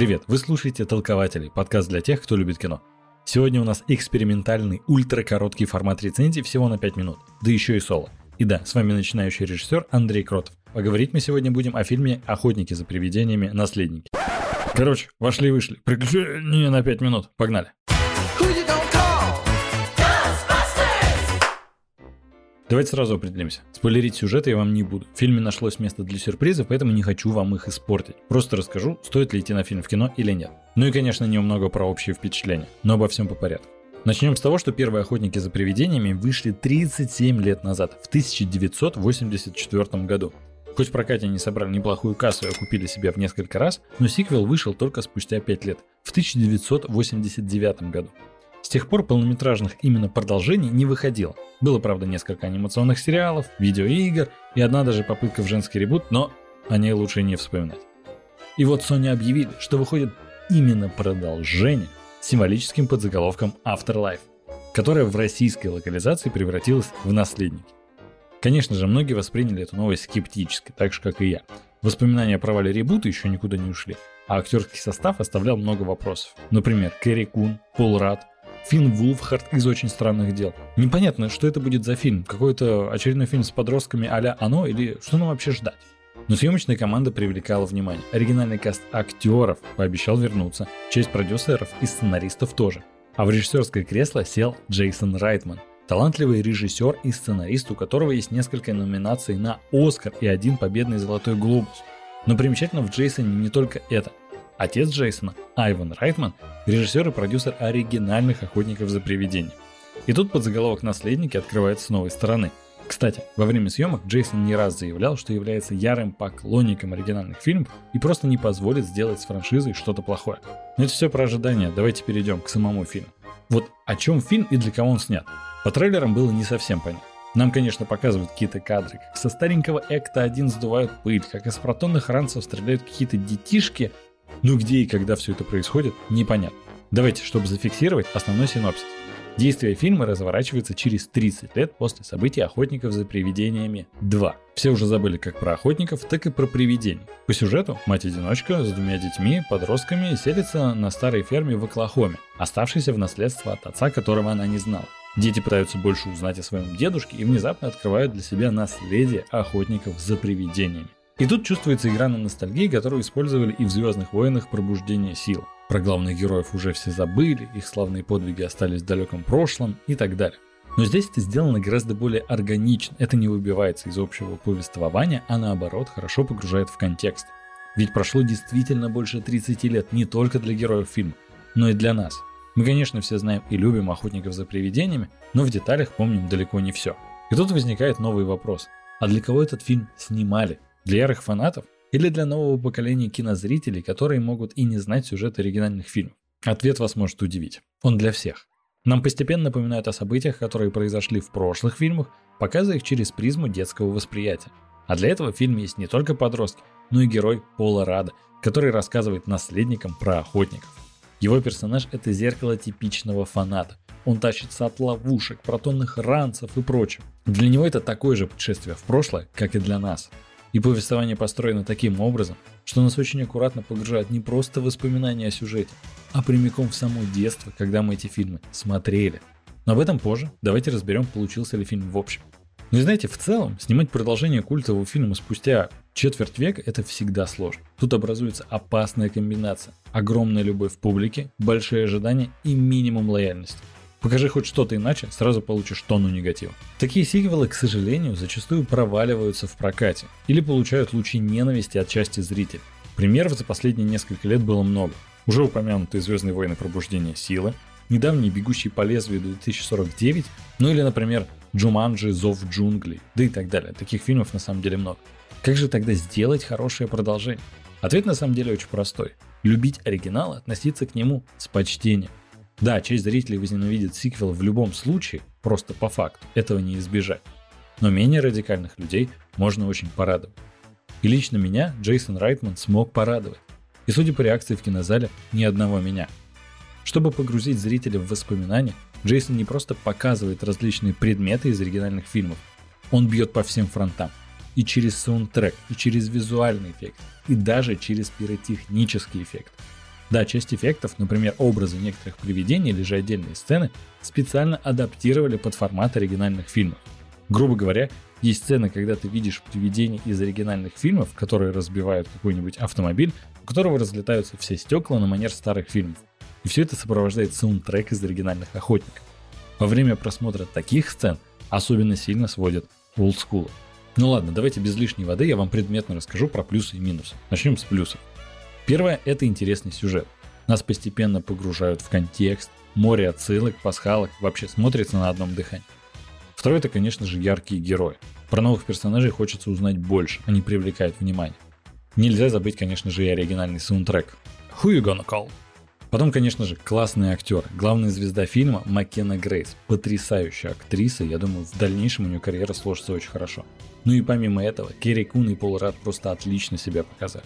Привет, вы слушаете «Толкователи», подкаст для тех, кто любит кино. Сегодня у нас экспериментальный, ультракороткий формат рецензии всего на 5 минут, да еще и соло. И да, с вами начинающий режиссер Андрей Кротов. Поговорить мы сегодня будем о фильме «Охотники за привидениями. Наследники». Короче, вошли-вышли. Приключения на 5 минут. Погнали. Давайте сразу определимся. Спойлерить сюжет я вам не буду. В фильме нашлось место для сюрпризов, поэтому не хочу вам их испортить. Просто расскажу, стоит ли идти на фильм в кино или нет. Ну и, конечно, немного про общие впечатления, но обо всем по порядку. Начнем с того, что первые охотники за привидениями вышли 37 лет назад, в 1984 году. Хоть в прокате они собрали неплохую кассу и окупили себя в несколько раз, но сиквел вышел только спустя 5 лет, в 1989 году. Тех пор полнометражных именно продолжений не выходило. Было, правда, несколько анимационных сериалов, видеоигр и одна даже попытка в женский ребут, но о ней лучше не вспоминать. И вот Sony объявили, что выходит именно продолжение с символическим подзаголовком Afterlife, которое в российской локализации превратилось в наследники. Конечно же, многие восприняли эту новость скептически, так же, как и я. Воспоминания о провале ребута еще никуда не ушли, а актерский состав оставлял много вопросов. Например, Кэрри Кун, Пол Рад, Финн Вулфхард из «Очень странных дел». Непонятно, что это будет за фильм. Какой-то очередной фильм с подростками а «Оно» или что нам вообще ждать? Но съемочная команда привлекала внимание. Оригинальный каст актеров пообещал вернуться. Часть продюсеров и сценаристов тоже. А в режиссерское кресло сел Джейсон Райтман. Талантливый режиссер и сценарист, у которого есть несколько номинаций на Оскар и один победный Золотой Глобус. Но примечательно в Джейсоне не только это. Отец Джейсона, Айван Райтман, режиссер и продюсер оригинальных «Охотников за привидениями». И тут подзаголовок «Наследники» открывается с новой стороны. Кстати, во время съемок Джейсон не раз заявлял, что является ярым поклонником оригинальных фильмов и просто не позволит сделать с франшизой что-то плохое. Но это все про ожидания, давайте перейдем к самому фильму. Вот о чем фильм и для кого он снят. По трейлерам было не совсем понятно. Нам, конечно, показывают какие-то кадры, как со старенького Экта-1 сдувают пыль, как из протонных ранцев стреляют какие-то детишки, ну где и когда все это происходит, непонятно. Давайте, чтобы зафиксировать основной синопсис. Действие фильма разворачивается через 30 лет после событий «Охотников за привидениями 2». Все уже забыли как про охотников, так и про привидений. По сюжету мать-одиночка с двумя детьми, подростками, селится на старой ферме в Оклахоме, оставшейся в наследство от отца, которого она не знала. Дети пытаются больше узнать о своем дедушке и внезапно открывают для себя наследие охотников за привидениями. И тут чувствуется игра на ностальгии, которую использовали и в «Звездных войнах. Пробуждение сил». Про главных героев уже все забыли, их славные подвиги остались в далеком прошлом и так далее. Но здесь это сделано гораздо более органично, это не выбивается из общего повествования, а наоборот хорошо погружает в контекст. Ведь прошло действительно больше 30 лет не только для героев фильма, но и для нас. Мы, конечно, все знаем и любим охотников за привидениями, но в деталях помним далеко не все. И тут возникает новый вопрос. А для кого этот фильм снимали? Для ярых фанатов или для нового поколения кинозрителей, которые могут и не знать сюжет оригинальных фильмов? Ответ вас может удивить. Он для всех. Нам постепенно напоминают о событиях, которые произошли в прошлых фильмах, показывая их через призму детского восприятия. А для этого в фильме есть не только подростки, но и герой Пола Рада, который рассказывает наследникам про охотников. Его персонаж – это зеркало типичного фаната. Он тащится от ловушек, протонных ранцев и прочего. Для него это такое же путешествие в прошлое, как и для нас. И повествование построено таким образом, что нас очень аккуратно погружает не просто в воспоминания о сюжете, а прямиком в само детство, когда мы эти фильмы смотрели. Но об этом позже. Давайте разберем, получился ли фильм в общем. Ну и знаете, в целом, снимать продолжение культового фильма спустя четверть века – это всегда сложно. Тут образуется опасная комбинация. Огромная любовь публики, большие ожидания и минимум лояльности. Покажи хоть что-то иначе, сразу получишь тонну негатива. Такие сиквелы, к сожалению, зачастую проваливаются в прокате или получают лучи ненависти от части зрителей. Примеров за последние несколько лет было много. Уже упомянутые «Звездные войны. Пробуждение силы», недавний «Бегущий по лезвию 2049», ну или, например, «Джуманджи. Зов джунглей», да и так далее. Таких фильмов на самом деле много. Как же тогда сделать хорошее продолжение? Ответ на самом деле очень простой. Любить оригинал, относиться к нему с почтением. Да, часть зрителей возненавидит сиквел в любом случае, просто по факту, этого не избежать. Но менее радикальных людей можно очень порадовать. И лично меня Джейсон Райтман смог порадовать. И судя по реакции в кинозале, ни одного меня. Чтобы погрузить зрителя в воспоминания, Джейсон не просто показывает различные предметы из оригинальных фильмов, он бьет по всем фронтам. И через саундтрек, и через визуальный эффект, и даже через пиротехнический эффект. Да, часть эффектов, например, образы некоторых привидений или же отдельные сцены, специально адаптировали под формат оригинальных фильмов. Грубо говоря, есть сцены, когда ты видишь привидений из оригинальных фильмов, которые разбивают какой-нибудь автомобиль, у которого разлетаются все стекла на манер старых фильмов. И все это сопровождает саундтрек из оригинальных охотников. Во время просмотра таких сцен особенно сильно сводят олдскула. Ну ладно, давайте без лишней воды я вам предметно расскажу про плюсы и минусы. Начнем с плюсов. Первое – это интересный сюжет. Нас постепенно погружают в контекст, море отсылок, пасхалок, вообще смотрится на одном дыхании. Второе – это, конечно же, яркие герои. Про новых персонажей хочется узнать больше, они привлекают внимание. Нельзя забыть, конечно же, и оригинальный саундтрек. Who you gonna call? Потом, конечно же, классный актер. Главная звезда фильма Маккена Грейс. Потрясающая актриса. Я думаю, в дальнейшем у нее карьера сложится очень хорошо. Ну и помимо этого, Керри Кун и Пол Рад просто отлично себя показали.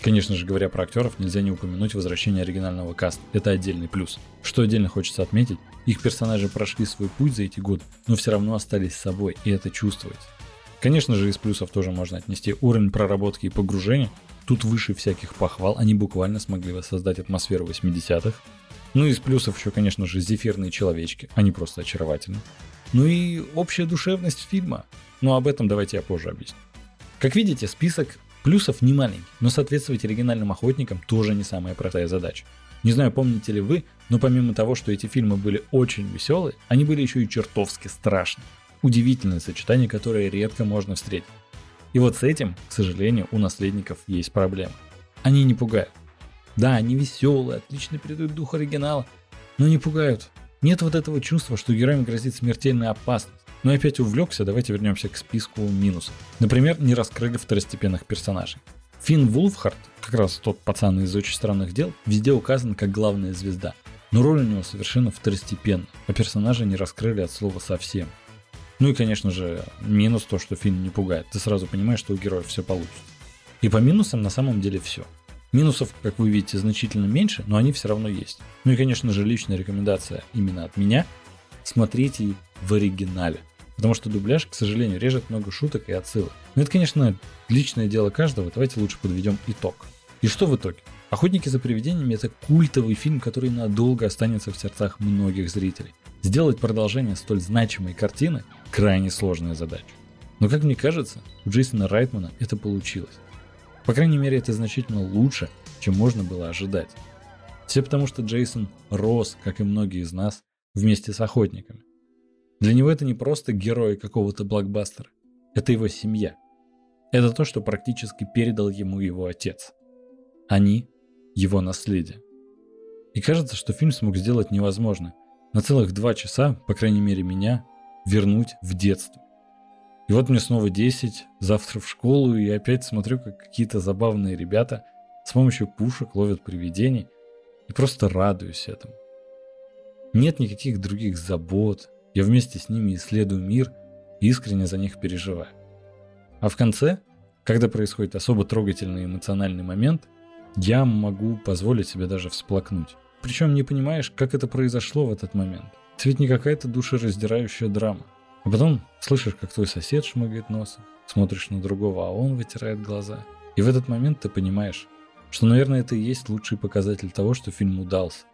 Конечно же, говоря про актеров, нельзя не упомянуть возвращение оригинального каста. Это отдельный плюс. Что отдельно хочется отметить, их персонажи прошли свой путь за эти годы, но все равно остались собой, и это чувствуется. Конечно же, из плюсов тоже можно отнести уровень проработки и погружения. Тут выше всяких похвал, они буквально смогли воссоздать атмосферу 80-х. Ну и из плюсов еще, конечно же, зефирные человечки, они просто очаровательны. Ну и общая душевность фильма. Но об этом давайте я позже объясню. Как видите, список плюсов не маленький, но соответствовать оригинальным охотникам тоже не самая простая задача. Не знаю, помните ли вы, но помимо того, что эти фильмы были очень веселые, они были еще и чертовски страшные. Удивительное сочетание, которое редко можно встретить. И вот с этим, к сожалению, у наследников есть проблема. Они не пугают. Да, они веселые, отлично передают дух оригинала, но не пугают. Нет вот этого чувства, что героям грозит смертельная опасность. Но я опять увлекся, давайте вернемся к списку минусов. Например, не раскрыли второстепенных персонажей. Финн Вулфхард, как раз тот пацан из очень странных дел, везде указан как главная звезда. Но роль у него совершенно второстепенная, а персонажа не раскрыли от слова совсем. Ну и, конечно же, минус то, что фильм не пугает. Ты сразу понимаешь, что у героев все получится. И по минусам на самом деле все. Минусов, как вы видите, значительно меньше, но они все равно есть. Ну и, конечно же, личная рекомендация именно от меня. Смотрите в оригинале. Потому что дубляж, к сожалению, режет много шуток и отсылок. Но это, конечно, личное дело каждого. Давайте лучше подведем итог. И что в итоге? «Охотники за привидениями» — это культовый фильм, который надолго останется в сердцах многих зрителей. Сделать продолжение столь значимой картины – крайне сложная задача. Но, как мне кажется, у Джейсона Райтмана это получилось. По крайней мере, это значительно лучше, чем можно было ожидать. Все потому, что Джейсон рос, как и многие из нас, вместе с охотниками. Для него это не просто герой какого-то блокбастера, это его семья. Это то, что практически передал ему его отец. Они – его наследие. И кажется, что фильм смог сделать невозможное – на целых два часа, по крайней мере меня, вернуть в детство. И вот мне снова 10, завтра в школу, и опять смотрю, как какие-то забавные ребята с помощью пушек ловят привидений, и просто радуюсь этому. Нет никаких других забот, я вместе с ними исследую мир и искренне за них переживаю. А в конце, когда происходит особо трогательный эмоциональный момент, я могу позволить себе даже всплакнуть. Причем не понимаешь, как это произошло в этот момент. Это ведь не какая-то душераздирающая драма. А потом слышишь, как твой сосед шмыгает носом, смотришь на другого, а он вытирает глаза. И в этот момент ты понимаешь, что, наверное, это и есть лучший показатель того, что фильм удался.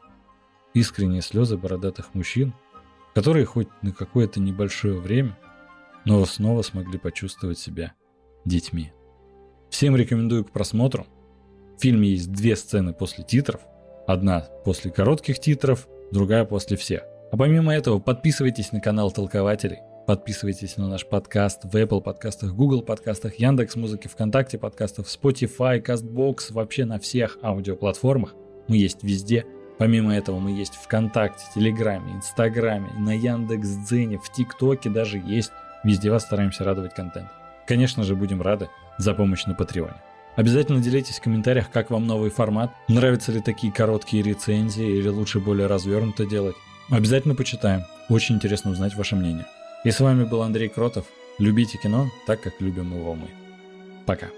Искренние слезы бородатых мужчин, которые хоть на какое-то небольшое время, но снова смогли почувствовать себя детьми. Всем рекомендую к просмотру. В фильме есть две сцены после титров, Одна после коротких титров, другая после всех. А помимо этого, подписывайтесь на канал Толкователей, подписывайтесь на наш подкаст в Apple подкастах, Google подкастах, Яндекс Музыки, ВКонтакте подкастах, Spotify, CastBox, вообще на всех аудиоплатформах. Мы есть везде. Помимо этого мы есть ВКонтакте, Телеграме, Инстаграме, на Яндекс.Дзене, в ТикТоке даже есть. Везде вас стараемся радовать контент. Конечно же, будем рады за помощь на Патреоне. Обязательно делитесь в комментариях, как вам новый формат, нравятся ли такие короткие рецензии или лучше более развернуто делать. Обязательно почитаем, очень интересно узнать ваше мнение. И с вами был Андрей Кротов. Любите кино так, как любим его мы. Пока.